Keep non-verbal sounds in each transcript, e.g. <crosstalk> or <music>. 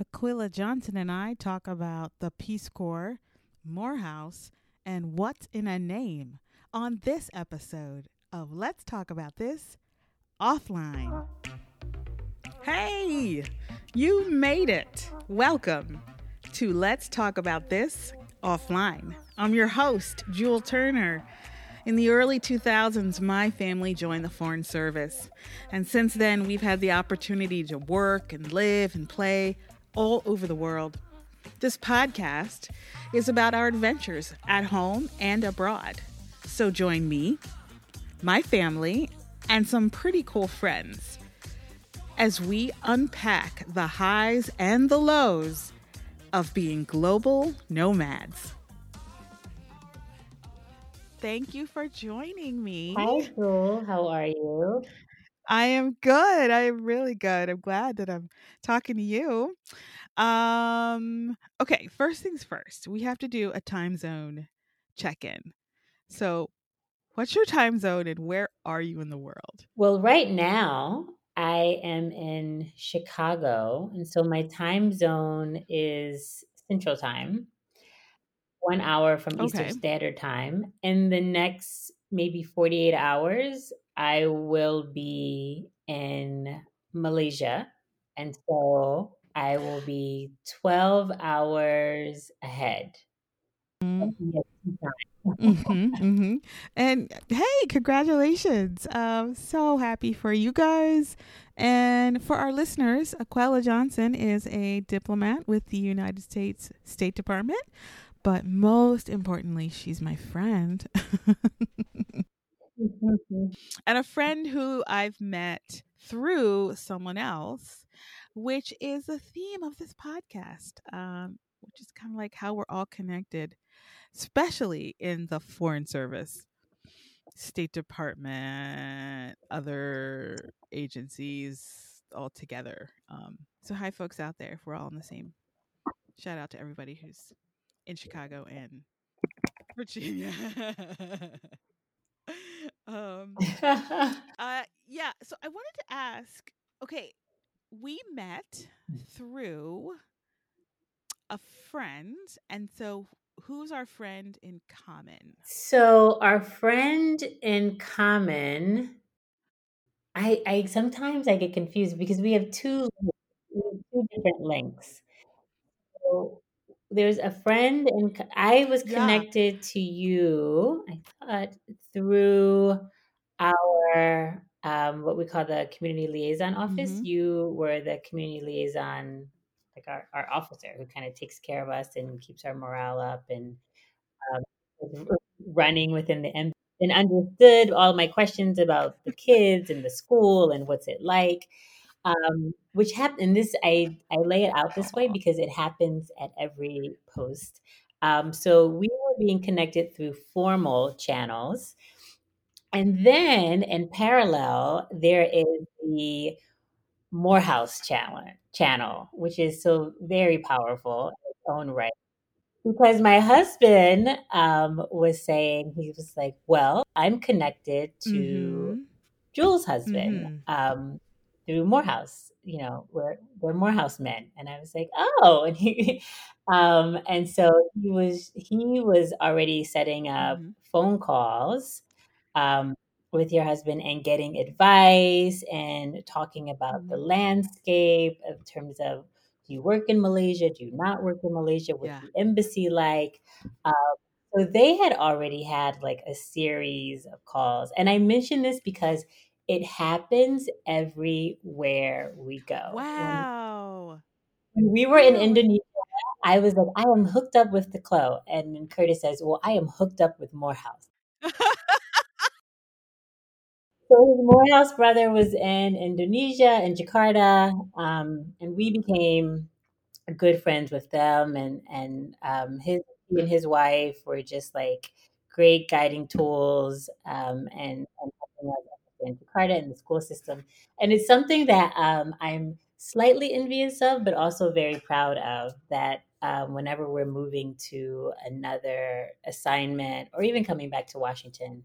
Aquila Johnson and I talk about the Peace Corps, Morehouse, and what's in a name on this episode of Let's Talk About This Offline. Hey, you made it. Welcome to Let's Talk About This Offline. I'm your host, Jewel Turner. In the early 2000s, my family joined the Foreign Service. And since then, we've had the opportunity to work and live and play all over the world. This podcast is about our adventures at home and abroad. So join me, my family, and some pretty cool friends as we unpack the highs and the lows of being global nomads. Thank you for joining me. Hi, Jewel. How are you? I am good. I am really good. I'm glad that I'm talking to you. Um okay, first things first. We have to do a time zone check-in. So, what's your time zone and where are you in the world? Well, right now I am in Chicago, and so my time zone is Central Time, one hour from Eastern Standard Time. In the next maybe 48 hours, I will be in Malaysia. And so I will be 12 hours ahead. Mm, <laughs> Yes, Mhm. Mhm. And hey, congratulations. Um so happy for you guys. And for our listeners, Aquella Johnson is a diplomat with the United States State Department, but most importantly, she's my friend. <laughs> and a friend who I've met through someone else, which is the theme of this podcast, um, which is kind of like how we're all connected, especially in the Foreign Service, State Department, other agencies all together. Um, so, hi, folks out there. If we're all in the same. Shout out to everybody who's in Chicago and Virginia. <laughs> um, <laughs> uh, yeah. So I wanted to ask. Okay, we met through a friend, and so who's our friend in common? So our friend in common, I I sometimes I get confused because we have two two different links. So there's a friend and I was Yeah. connected to you, I thought, through our um, what we call the community liaison office. Mhm. You were the community liaison, like our, our officer who kind of takes care of us and keeps our morale up and um, running within the M and understood all my questions about the kids and the school and what's it like. Um, which happened. This I I lay it out this way because it happens at every post. Um, so we were being connected through formal channels, and then in parallel there is the Morehouse channel, channel, which is so very powerful in its own right. Because my husband um, was saying, he was like, Well, I'm connected to Mhm. Jules' husband Mhm. um, through Morehouse. You know, we're we're Morehouse men, and I was like, oh, <laughs> and he, um, and so he was he was already setting up Mhm. phone calls um, with your husband and getting advice and talking about the Mhm. landscape in terms of do you work in Malaysia? Do you not work in Malaysia? What's Yeah. the embassy like? Um, so they had already had like a series of calls. And I mention this because it happens everywhere we go. Wow. when we were in Indonesia, I was like, I am hooked up with the Clo. And then Curtis says, Well, I am hooked up with Morehouse. <laughs> So his Morehouse brother was in Indonesia, in Jakarta, um, and we became good friends with them and and um, his he and his wife were just like great guiding tools um, and and understand Jakarta and the school system. And it's something that um, I'm slightly envious of, but also very proud of. That um, whenever we're moving to another assignment or even coming back to Washington,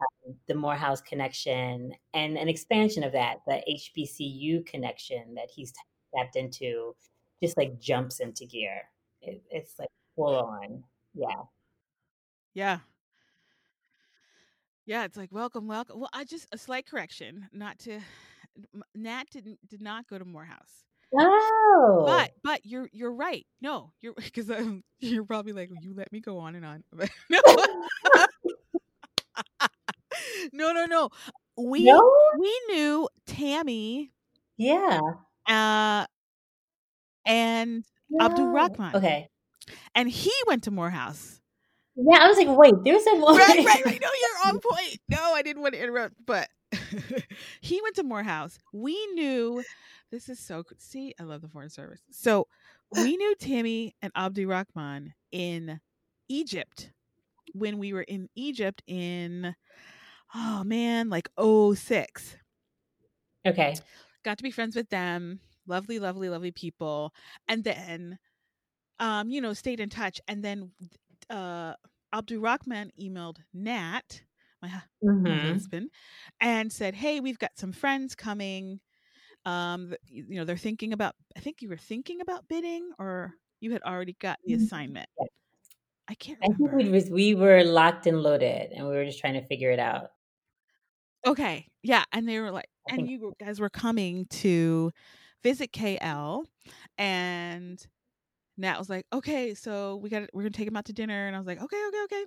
um, the Morehouse connection and an expansion of that, the HBCU connection that he's tapped into just like jumps into gear. It, it's like full on. Yeah. Yeah. Yeah, it's like welcome, welcome. Well, I just a slight correction, not to Nat didn't did not go to Morehouse. Oh, But but you're you're right. No, you're <laughs> because um, you're probably like you let me go on and on. <laughs> <laughs> No. no, no, no. We no, we knew Tammy yeah, uh and Abdul no. Rahman. Okay, And he went to Morehouse. Yeah. I was like, wait, there's a woman. Right, right, right. No, you're on point. No, I didn't want to interrupt, but <laughs> he went to Morehouse. We knew this is so good. See, I love the Foreign Service. So we <laughs> knew Tammy and Abdul Rahman in Egypt when we were in Egypt in oh man, like 06. Okay, Got to be friends with them. Lovely, lovely, lovely people. And then um, you know, stayed in touch. And then uh Abdul Rahman emailed Nat, my, Mhm. husband, and said, "Hey, we've got some friends coming. Um, you know, they're thinking about. I think you were thinking about bidding, or you had already got the Mhm. assignment. Yeah. I can't I think remember. we was we were locked and loaded, and we were just trying to figure it out. Okay, yeah, and they were like, and you guys were coming to visit KL, and Nat was like, "Okay, so we got we're gonna take him out to dinner," and I was like, "Okay, okay, okay."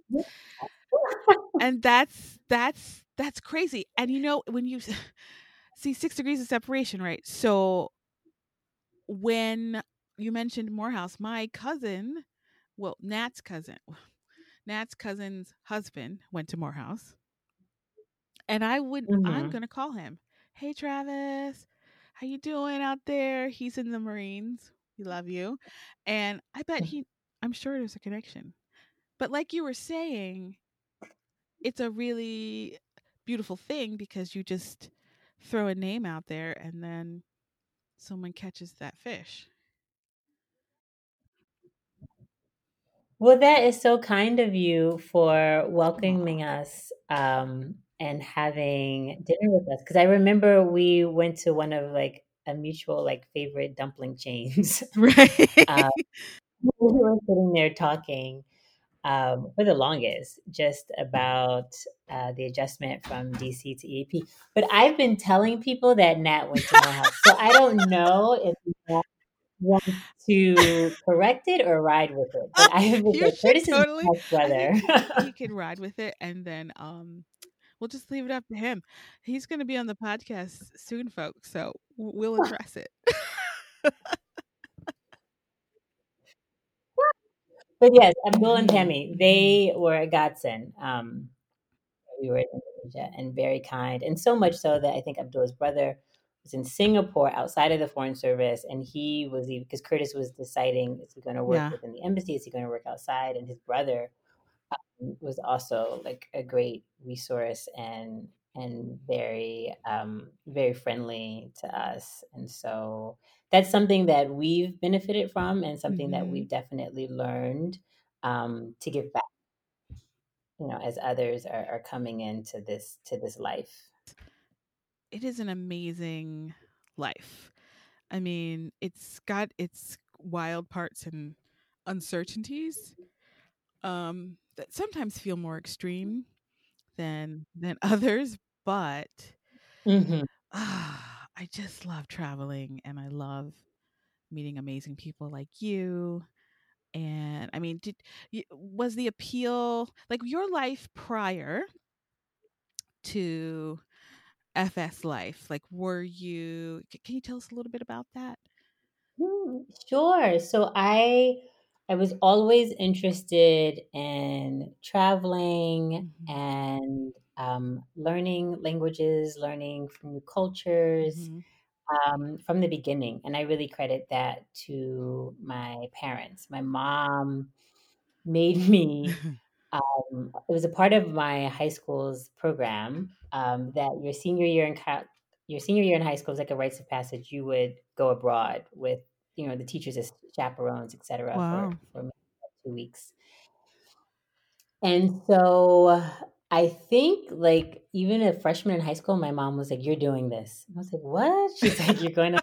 and that's that's that's crazy. And you know when you <laughs> see six degrees of separation right? So when you mentioned morehouse my cousin well nat's cousin <sighs> nat's cousin's husband went to morehouse. And i would i'm Mhm. gonna call him hey travis how you doing out there? He's in the marines we love you and i bet he i'm sure there's a connection but like you were saying it's a really beautiful thing because you just throw a name out there and then someone catches that fish. Well, that is so kind of you for welcoming us um, and having dinner with us. Because I remember we went to one of like a mutual like favorite dumpling chains. <laughs> Right. <laughs> um, we were sitting there talking um, for the longest, just about uh, the adjustment from DC to EAP. But I've been telling people that Nat went to my house, so I don't know if Nat wants to correct it or ride with it. But I have been you like, totally best I brother. think he <laughs> can ride with it and then um we'll just leave it up to him. He's going to be on the podcast soon folks, so we'll address it. <laughs> But yes, Abdul and Mhm, Tammy, they were a godsend. Um, we were in Indonesia and very kind, and so much so that I think Abdul's brother was in Singapore outside of the Foreign Service, and he was because Curtis was deciding is he going to work Yeah. within the embassy, is he going to work outside, and his brother was also like a great resource and and very um, very friendly to us, and so that's something that we've benefited from, and something that Mhm. we've definitely learned um, to give back. You know, as others are, are coming into this to this life. It is an amazing life. I mean, it's got its wild parts and uncertainties um, that sometimes feel more extreme than than <laughs> others, but hmm ah, I just love traveling and I love meeting amazing people like you. And I mean, did was the appeal like your life prior to FS life? Like, were you? Can you tell us a little bit about that? Mm, Sure. So I I was always interested in traveling hmm and um, learning languages, learning from new cultures hmm um, from the beginning. And I really credit that to my parents. My mom made me <laughs> um, it was a part of my high school's program um, that your senior year in co- your senior year in high school is like a rites of passage. You would go abroad with you know the teachers as chaperones, etc. for wow. for two weeks. And so I think like even a freshman in high school, my mom was like, "You're doing this." I was like, "What?" She's like, "You're going <laughs> to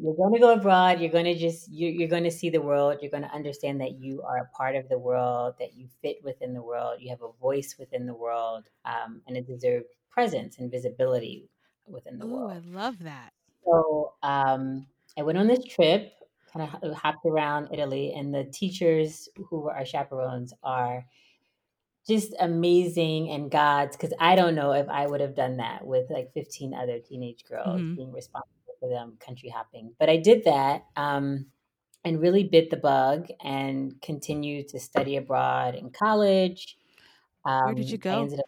you're going to go abroad. You're going to just you're, you're going to see the world. You're going to understand that you are a part of the world, that you fit within the world. You have a voice within the world, um, and a deserved presence and visibility within the Oh, world. I love that. So um, I went on this trip, kind of hopped around Italy, and the teachers who were our chaperones are just amazing and gods because I don't know if I would have done that with like 15 other teenage girls Mhm. being responsible for them country hopping. But I did that um, and really bit the bug and continued to study abroad in college. Um, Where did you I go? ended up.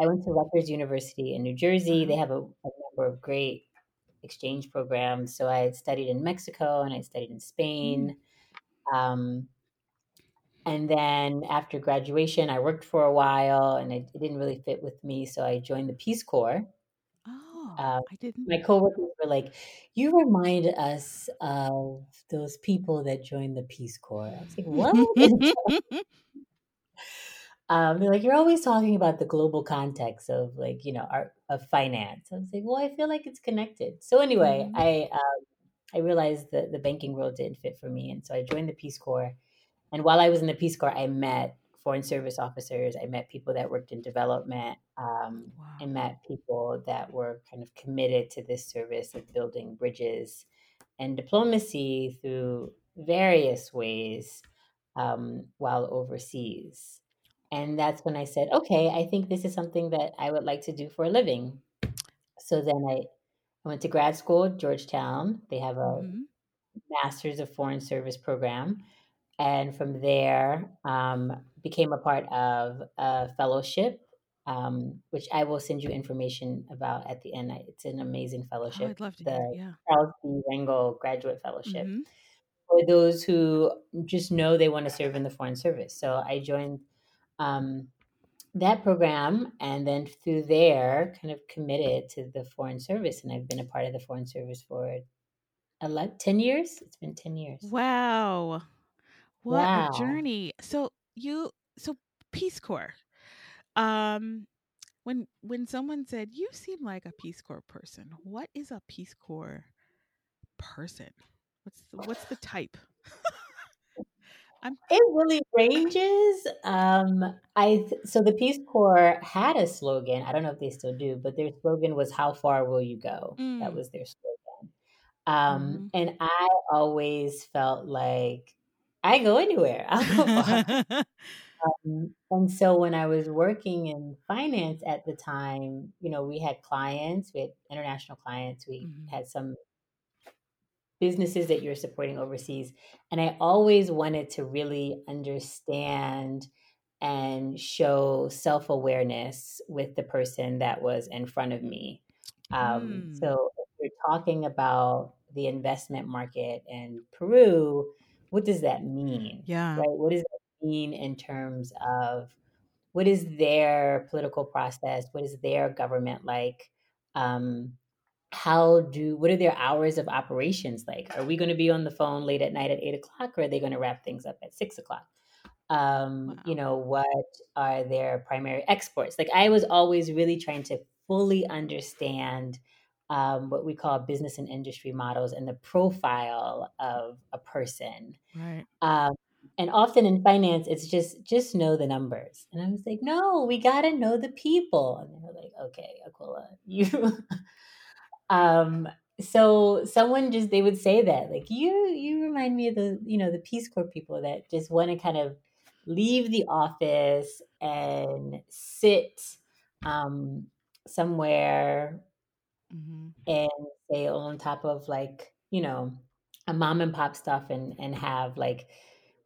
I went to Rutgers University in New Jersey. They have a, a number of great exchange programs. So I had studied in Mexico and I studied in Spain. Um, and then after graduation, I worked for a while and it, it didn't really fit with me. So I joined the Peace Corps. Oh, Uh, I didn't. my coworkers were like, "You remind us of those people that joined the Peace Corps." I was like, "What?" <laughs> <laughs> <laughs> um, they're like, "You're always talking about the global context of like you know art of finance." I was like, "Well, I feel like it's connected." So anyway, Mhm. I um, I realized that the banking world didn't fit for me, and so I joined the Peace Corps. And while I was in the Peace Corps, I met foreign service officers. I met people that worked in development. Um, Wow. I met people that were kind of committed to this service of building bridges and diplomacy through various ways um, while overseas. And that's when I said, okay, I think this is something that I would like to do for a living. So then I, I went to grad school at Georgetown. They have a Mhm. Masters of Foreign Service program. And from there, um, became a part of a fellowship, um, which I will send you information about at the end. It's an amazing Oh, fellowship, I'd love to hear. the Yeah. Charles B. Rangel Graduate Fellowship hmm for those who just know they want to serve in the Foreign Service. So I joined um, that program and then through there kind of committed to the Foreign Service. And I've been a part of the Foreign Service for 11, 10 years. It's been 10 years. Wow. What a journey. So you so Peace Corps. Um when when someone said you seem like a Peace Corps person, what is a Peace Corps person? What's the, what's the type? <laughs> I'm It really ranges. Um, I th- so the Peace Corps had a slogan. I don't know if they still do, but their slogan was "How far will you go?" That mm, was their slogan. Um, mhm. and I always felt like I go anywhere. I'll go far. Um, and so when I was working in finance at the time, you know, we had clients, we had international clients, we Mhm. had some businesses that you're supporting overseas. And I always wanted to really understand and show self awareness with the person that was in front of me. Um, Mm, so if you're talking about the investment market in Peru, what does that mean? yeah. Right? What does that mean in terms of what is their political process? What is their government like? Um, how do what are their hours of operations like? Are we going to be on the phone late at night at eight o'clock, or are they going to wrap things up at six o'clock? Um, you know, what are their primary exports? Like I was always really trying to fully understand um, what we call business and industry models and the profile of a person. Right. Um, and often in finance, it's just just know the numbers. And I was like, no, we got to know the people. And they were like, okay, Aquila, <laughs> you. Um, so someone just they would say that like you you remind me of the you know the Peace Corps people that just want to kind of leave the office and sit um, somewhere mm-hmm. and stay on top of like you know a mom and pop stuff and and have like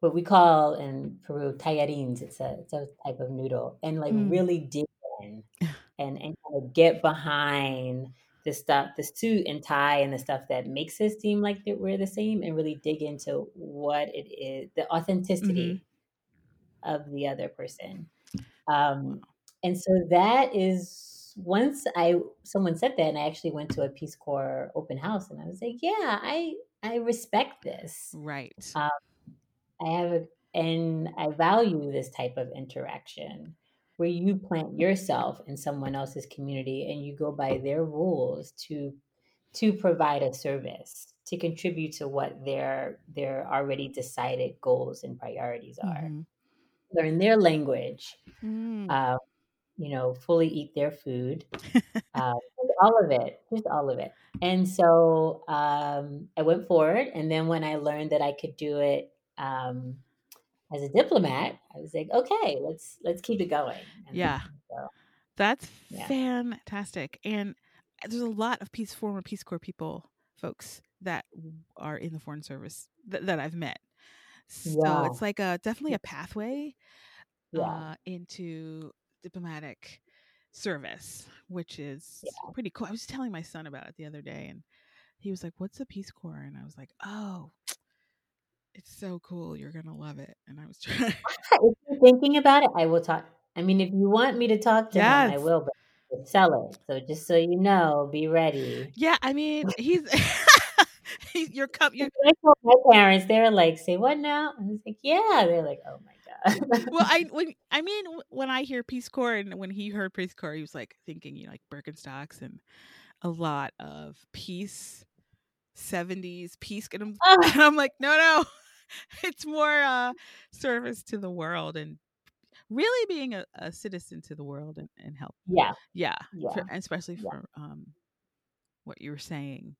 what we call in Peru tallarines. It's a it's a type of noodle and like Mm. really dig in <laughs> and and kind of get behind the stuff, the suit and tie and the stuff that makes us seem like that we're the same, and really dig into what it is, the authenticity of the other person. Um, and so that is once I someone said that, and I actually went to a Peace Corps open house, and I was like, yeah, I I respect this. Right. Um, I have a, and I value this type of interaction where you plant yourself in someone else's community and you go by their rules to to provide a service to contribute to what their their already decided goals and priorities are. Mm-hmm. Learn their language, Mm. uh, you know, fully eat their food, <laughs> uh, all of it, just all of it. And so um, I went forward, and then when I learned that I could do it um, as a diplomat, I was like, okay, let's let's keep it going. And Yeah. so, That's Yeah. fantastic. And there's a lot of Peace former Peace Corps people, folks, that are in the Foreign Service th- that I've met. So Yeah. it's like a definitely a pathway yeah, uh, into diplomatic service, which is pretty cool. I was telling my son about it the other day, and he was like, "What's the Peace Corps?" And I was like, "Oh." It's so cool. You're to love it. And I was <laughs> trying. <laughs> if you're thinking about it, I will talk. I mean, if you want me to talk to him, I will. But sell it. So just so you know, be ready. yeah, I mean, <laughs> he's. he's you're, com- I told my parents, they were like, "Say what now?" I was like, "Yeah." They're like, "Oh my god." well, I when I mean when I hear Peace Corps and when he heard Peace Corps, he was like thinking you know like Birkenstocks and a lot of peace, seventies peace, and I'm, Oh, and I'm like, no, no, <laughs> it's more uh, service to the world and really being a, a citizen to the world and, and help. yeah, Yeah, yeah, for, especially yeah. for um, what you were saying.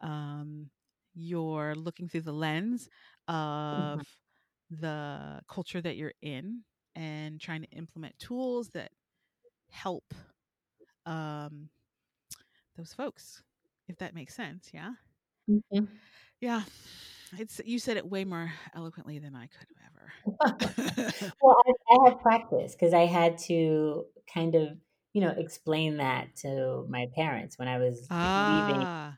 Um, you're looking through the lens Mm-hmm. of the culture that you're in and trying to implement tools that help um, those folks, if that makes sense. Yeah. Mhm. Yeah. It's you said it way more eloquently than I could have ever. <laughs> <laughs> well, I, I had practice because I had to kind of, you know, explain that to my parents when I was leaving ah.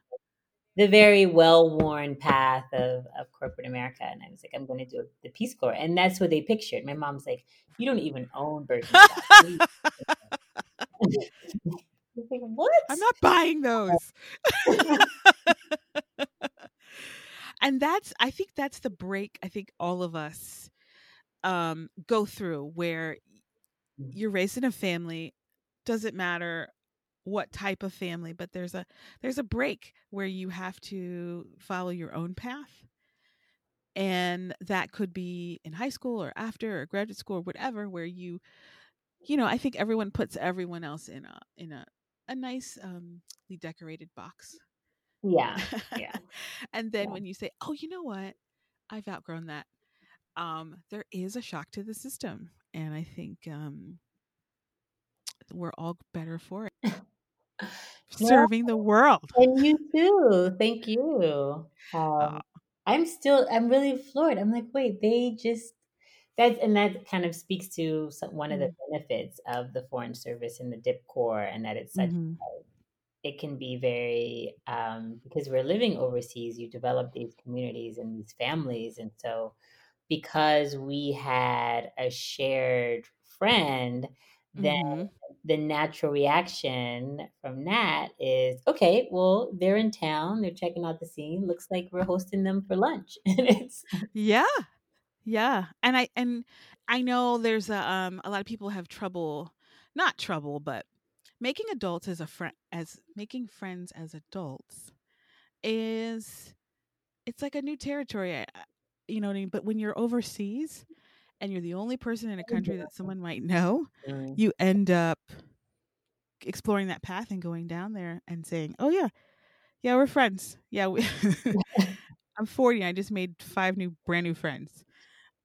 the very well-worn path of, of corporate America. And I was like, I'm going to do the Peace Corps. And that's what they pictured. My mom's like, you don't even own Birkenstocks. <laughs> What are you talking about?" I was like, what? I'm not buying <laughs> those. and that's I think that's the break I think all of us um go through where you're raised in a family doesn't matter what type of family but there's a there's a break where you have to follow your own path and that could be in high school or after or graduate school or whatever where you you know i think everyone puts everyone else in a in a a nice um decorated box Yeah, <laughs> yeah. and then Yeah. when you say oh you know what i've outgrown that um there is a shock to the system and i think um we're all better for it <laughs> Yeah. serving the world And you too. Thank you. <laughs> Um, Aw. I'm still, I'm really floored. I'm like, wait, they just, that's, and that kind of speaks to some, one of the benefits of the Foreign Service and the DIP Corps, and that it's such, Mhm. it can be very, um, because we're living overseas, you develop these communities and these families. And so, because we had a shared friend, then Mhm. the natural reaction from Nat is okay, well, they're in town, they're checking out the scene. Looks like we're hosting them for lunch. <laughs> And it's Yeah. Yeah. And I and I know there's a um a lot of people have trouble not trouble, but making adults as a friend as making friends as adults is it's like a new territory. You know what I mean? But when you're overseas and you're the only person in a country that someone might know, Mm, you end up exploring that path and going down there and saying, "Oh yeah, yeah, we're friends. Yeah, we <laughs> <laughs> I'm 40. I just made five new, brand new friends,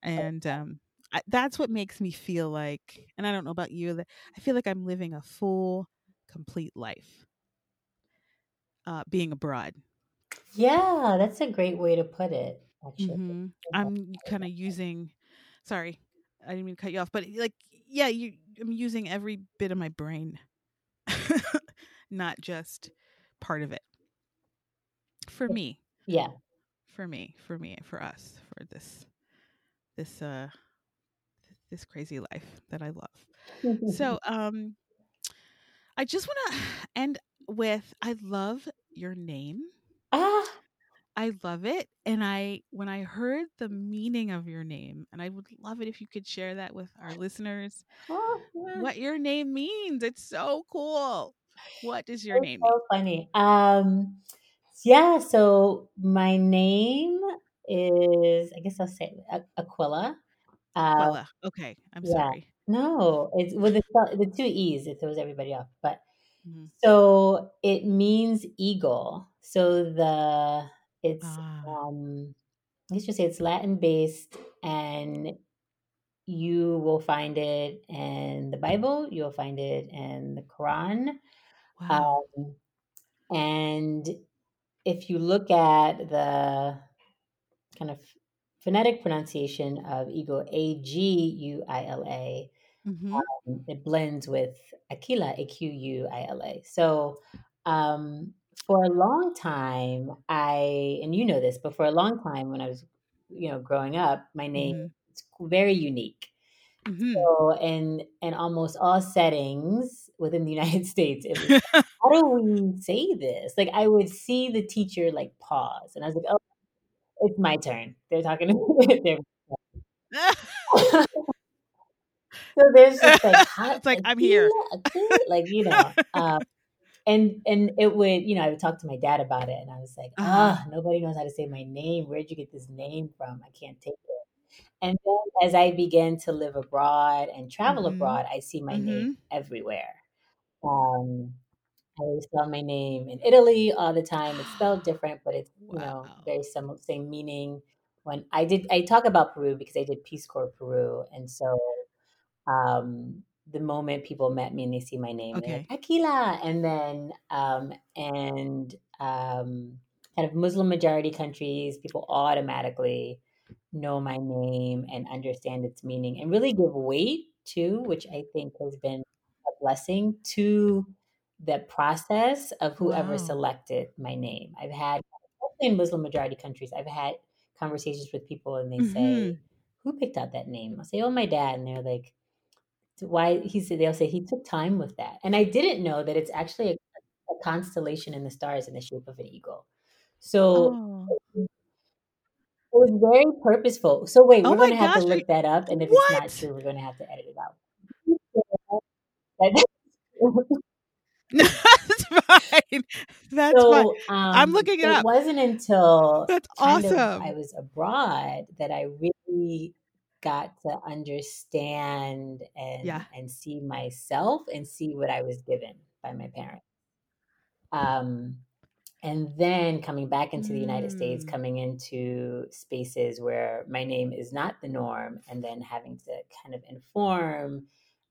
and um, I, that's what makes me feel like. And I don't know about you, that I feel like I'm living a full, complete life, uh, being abroad. yeah, that's a great way to put it, actually. hmm I'm kind of using. Sorry, I didn't mean to cut you off, but like, yeah, you. I'm using every bit of my brain, <laughs> not just part of it. For me, Yeah. for me, for me, for us, for this, this, uh, this crazy life that I love. So, <laughs> um, I just want to <sighs> end with I love your name. ah, I love it. And I, when I heard the meaning of your name, and I would love it if you could share that with our listeners, oh, yeah. what your name means. It's so cool. What does your It's name mean? so funny. Um, Yeah, so my name is, I guess I'll say Aquila. Uh, Aquila. Okay, I'm yeah. sorry. No, it's with the, the two E's, it throws everybody off. But Mhm. so it means eagle. So the, it's, Ah, um, let's just say it's Latin based and you will find it in the Bible, you'll find it in the Quran. wow. Um, and if you look at the kind of phonetic pronunciation of eagle, A G U I L A, hmm um, it blends with Aquila, A Q U I L A. So um, for a long time, I, and you know this, but for a long time when I was, you know, growing up, my name hmm is very unique. hmm So in in almost all settings within the <laughs> United States, it was <laughs> how do we say this? Like I would see the teacher like pause, and I was like, oh, it's my turn. They're talking <laughs> to me. <laughs> <laughs> so there's just like how it's like I'm here. Like you know. Um, and and it would you know I would talk to my dad about it, and I was like, ah, nobody knows how to say my name. Where'd you get this name from? I can't take it. And then as I began to live abroad and travel Mhm. abroad, I see my name Mhm. everywhere. Um, I spell my name in Italy all the time. It's spelled <gasps> different, but it's you know very similar, same meaning. When I did, I talk about Peru because I did Peace Corps Peru, and so um, the moment people met me and they see my name, they're like Okay. Aquila, and then um, and um, kind of Muslim majority countries, people automatically know my name and understand its meaning and really give weight to, which I think has been a blessing to the process of whoever Wow. selected my name. I've had, in Muslim majority countries, I've had conversations with people and they Mhm. say, Who picked out that name? I'll say, Oh, my dad. And they're like, Why? He said, They'll say, He took time with that. And I didn't know that it's actually a, a constellation in the stars in the shape of an eagle. So Oh. it was very purposeful. So wait, Oh we're gonna have to gosh. Are you, look that up, and if it's not what? true, we're gonna have to edit it out. <laughs> <laughs> <laughs> That's fine. That's fine. so I'm um, looking it it up. wasn't until That's of I was abroad that I really got to understand and Yeah. and see myself and see what I was given by my parents. Um, and then coming back into the United States, Mm. coming into spaces where my name is not the norm, and then having to kind of inform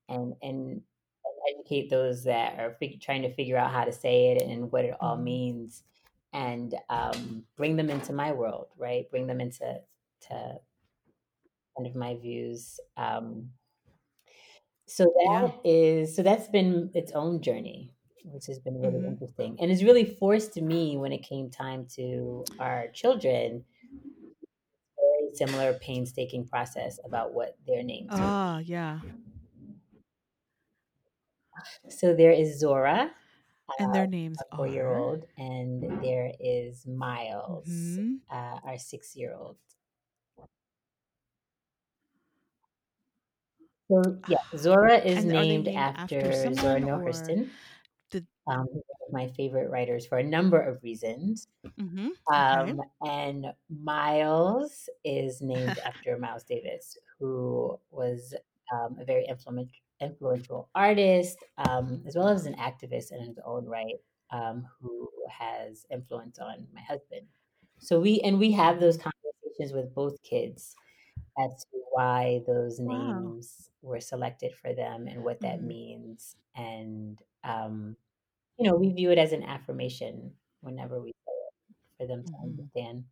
and and educate those that are fig- trying to figure out how to say it and what it all Mhm. means, and um, bring them into my world, right? Bring them into to kind of my views. Um, so Yeah. that is so that's been its own journey, which has been really Mhm. interesting, and it's really forced me when it came time to our children. Very similar, painstaking process about what their names Ah, yeah. So there is Zora, And their names a four year old, and there is Miles, Mhm. uh, our six year old. So yeah, Zora is And named named after after Zora Neale Hurston, the? um, my favorite writers for a number of reasons. Mhm. Okay. Um, and Miles is named after Miles Davis, who was um, a very influential influential artist, um, as well as an activist in his own right, um, who has influence on my husband. So we and we have those conversations with both kids as to why those Wow. names were selected for them and what that Mhm. means, and um, you know, we view it as an affirmation whenever we say it for them to Mhm. understand.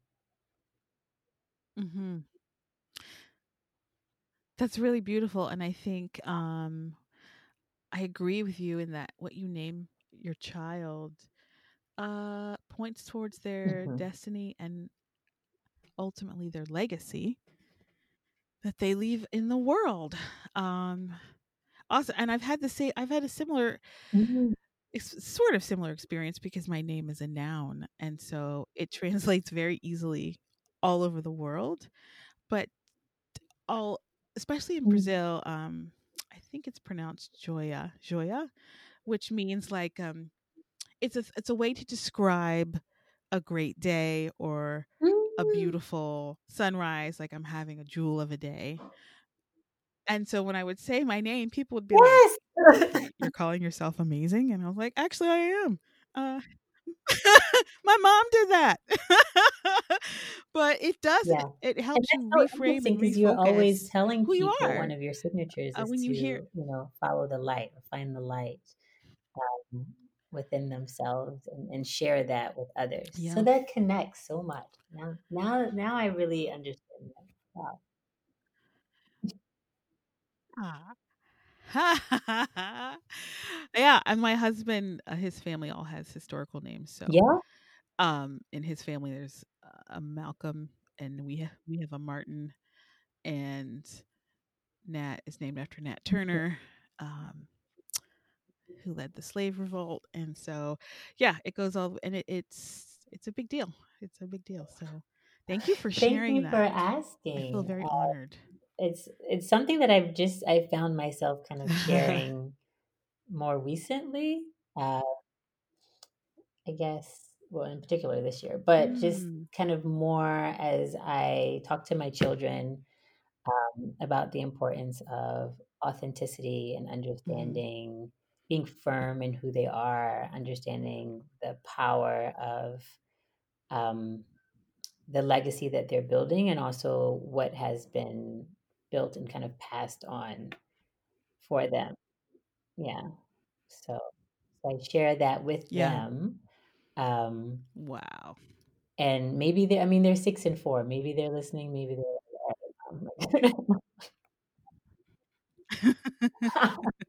Mhm. That's really beautiful, and I think um, I agree with you in that what you name your child uh, points towards their Mhm. destiny and ultimately their legacy that they leave in the world. Um, also, and I've had the same. I've had a similar, Mhm. ex- sort of similar experience because my name is a noun, and so it translates very easily all over the world. But all, especially in Mm. Brazil, um, I think it's pronounced joia, joia, which means like um, it's a it's a way to describe a great day or a Mm. beautiful sunrise, like I'm having a jewel of a day. And so when I would say my name, people would be like, Yes. "You're calling yourself amazing?" And I was like, "Actually, I am." Uh, <laughs> my mom did that. <laughs> but it does Yeah. it, it helps you reframe because you're always telling who you people are. one of your signatures Uh, is when to, you hear you know, follow the light or find the light um, within themselves and, and share that with others. So that connects so much. Now, now, now I really understand that. Wow. Ah. <laughs> yeah, and my husband, uh, his family all has historical names. So, Yeah. um, in his family, there's a Malcolm, and we ha- we have a Martin, and Nat is named after Nat Turner, um, who led the slave revolt, and so yeah, it goes all, and it, it's it's a big deal. It's a big deal. So, thank you for sharing. Thank you for asking. I feel very honored. It's it's something that I've just I found myself kind of sharing <laughs> more recently. Uh, I guess, well, in particular this year, but just Mm, kind of more as I talk to my children um, about the importance of authenticity and mhm, understanding, being firm in who they are, understanding the power of um, the legacy that they're building, and also what has been built and kind of passed on for them. Yeah. So, so I share that with Yeah. them. Um, Wow. and maybe they, I mean, they're six and four. Maybe they're listening. Maybe they're. <laughs>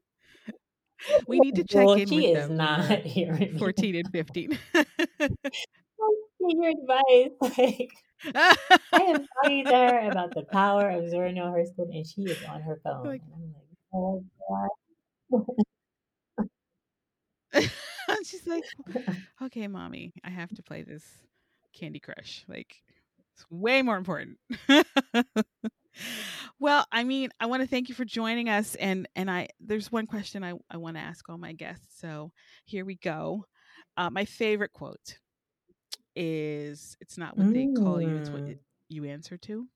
We need to <laughs> check well, in she with is them not <laughs> hearing 14 and 15. Your advice, like I am talking to her about the power of Zora Neale Hurston, and she is on her phone, like, and I'm like, oh <laughs> she's like, <laughs> okay, mommy, I have to play this Candy Crush. Like, it's way more important. <laughs> well, I mean, I want to thank you for joining us, and and I there's one question I I want to ask all my guests. So here we go. Uh, my favorite quote is, "It's not what they call you; it's what Mm. you answer to."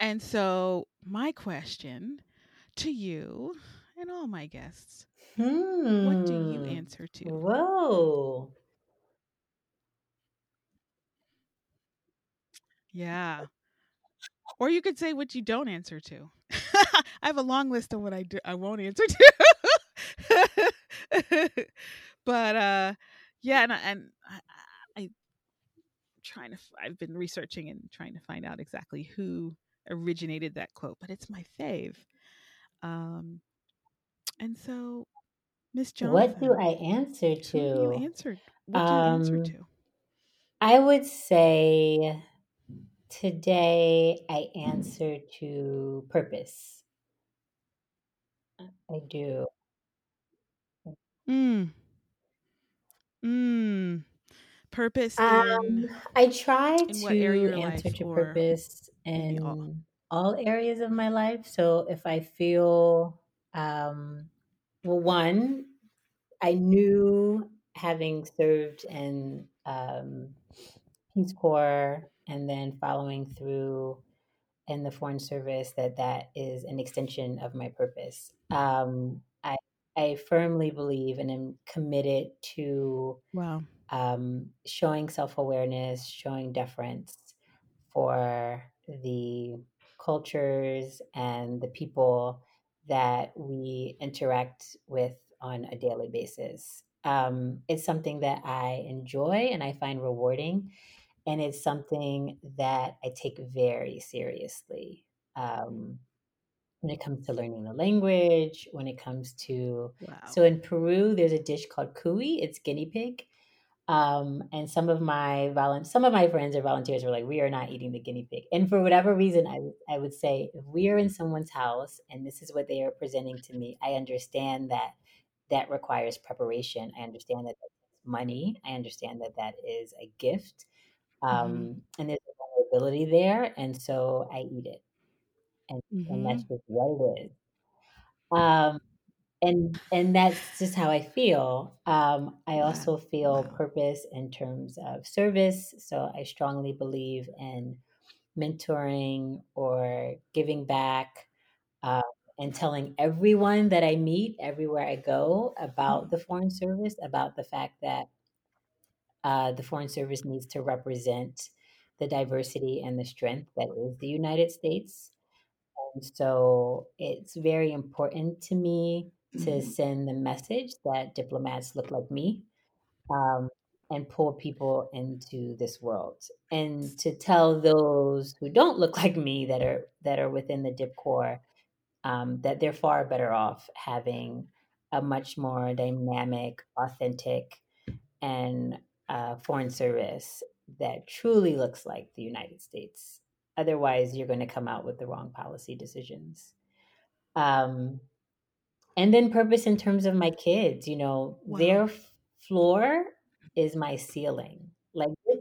And so, my question to you and all my guests what do you Hmm. answer to? Whoa. Yeah. Or you could say what you don't answer to. <laughs> I have a long list of what I do I won't answer to. <laughs> but uh yeah, and I, and I, I trying to i've been researching and trying to find out exactly who originated that quote, but it's my fave. Um and so Miss John, What do I answer you to? answer what do you answer Um, to? I would say today I answer to purpose. I do. Mm. Mm. Purpose Um, in I try in what area to answer to purpose maybe all? in all areas of my life. So if I feel, um, well, one, I knew having served in um, Peace Corps and then following through in the Foreign Service that that is an extension of my purpose. Um, I firmly believe and am committed to Wow. um, showing self awareness, showing deference for the cultures and the people that we interact with on a daily basis. Um, it's something that I enjoy and I find rewarding, and it's something that I take very seriously. Um, when it comes to learning the language, when it comes to Wow. so in Peru, there's a dish called cuy. It's guinea pig, um, and some of my volun some of my friends or volunteers were like, "We are not eating the guinea pig." And for whatever reason, I would I would say, if we are in someone's house and this is what they are presenting to me, I understand that that requires preparation. I understand that that's money. I understand that that is a gift, Mhm. um, and there's a vulnerability there, and so I eat it, and and that's Mhm. just what it is. Um, and and that's just how I feel. Um, I also feel purpose in terms of service. So I strongly believe in mentoring or giving back uh, and telling everyone that I meet, everywhere I go, about the Foreign Service, about the fact that uh, the Foreign Service needs to represent the diversity and the strength that is the United States. And so it's very important to me to Mhm. send the message that diplomats look like me um, and pull people into this world and to tell those who don't look like me that are that are within the dip corps um, that they're far better off having a much more dynamic authentic and uh, foreign service that truly looks like the united states otherwise you're going to come out with the wrong policy decisions um, and then purpose in terms of my kids, you know, their Wow. f- floor is my ceiling. Like this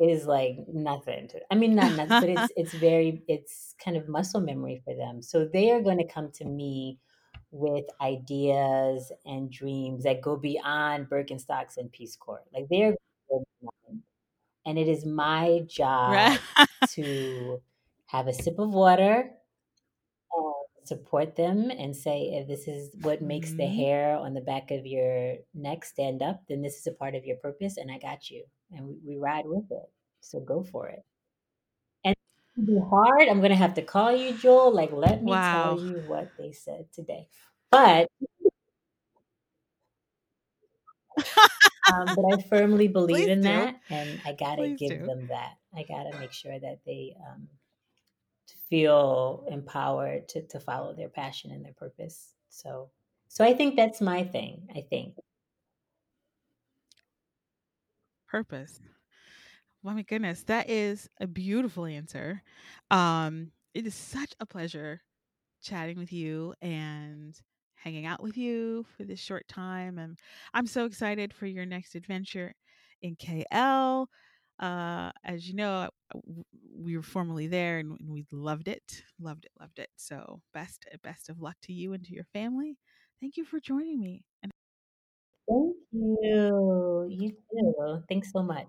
is like nothing to, I mean not nothing, but it's <laughs> it's very it's kind of muscle memory for them. So they are going to come to me with ideas and dreams that go beyond Birkenstocks and Peace Corps. Like they're and it is my right. job <laughs> to have a sip of water support them and say if this is what makes the Mhm. hair on the back of your neck stand up then this is a part of your purpose and i got you. And we, we ride with it. So go for it. And be hard. I'm gonna have to call you joel like let me tell you what they said today. But <laughs> um, but i firmly <laughs> believe in do. that and i gotta Please give do. them that i gotta make sure that they um, feel empowered to, to follow their passion and their purpose so so i think that's my thing i think Purpose. Oh my goodness, that is a beautiful answer. Um, it is such a pleasure chatting with you and hanging out with you for this short time. And I'm so excited for your next adventure in KL. Uh, as you know, we were formerly there and, and we loved it, loved it, loved it. So best, best of luck to you and to your family. Thank you for joining me. And Thank you. You too. Thanks so much.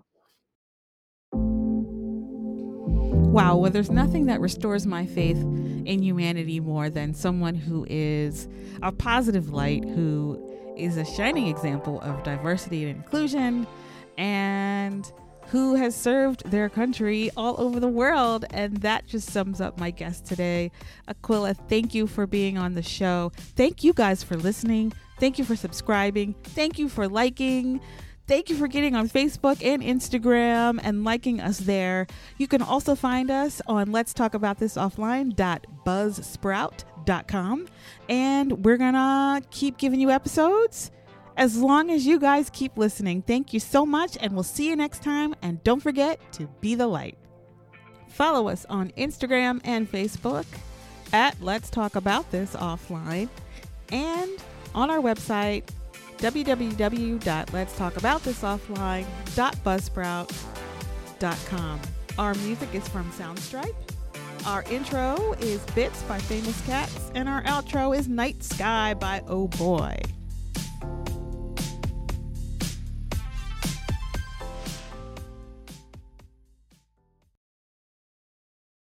Wow, well, there's nothing that restores my faith in humanity more than someone who is a positive light, who is a shining example of diversity and inclusion, and who has served their country all over the world. And that just sums up my guest today. Aquila, thank you for being on the show. Thank you guys for listening. Thank you for subscribing. Thank you for liking. Thank you for getting on Facebook and Instagram and liking us there. You can also find us on let's talk about this offline.buzzsprout.com. And we're going to keep giving you episodes as long as you guys keep listening. Thank you so much, and we'll see you next time. And don't forget to be the light. Follow us on Instagram and Facebook at Let's Talk About This Offline and on our website www.letstalkaboutthisoffline.buzzsprout.com. Our music is from Soundstripe. Our intro is Bits by Famous Cats, and our outro is Night Sky by Oh Boy.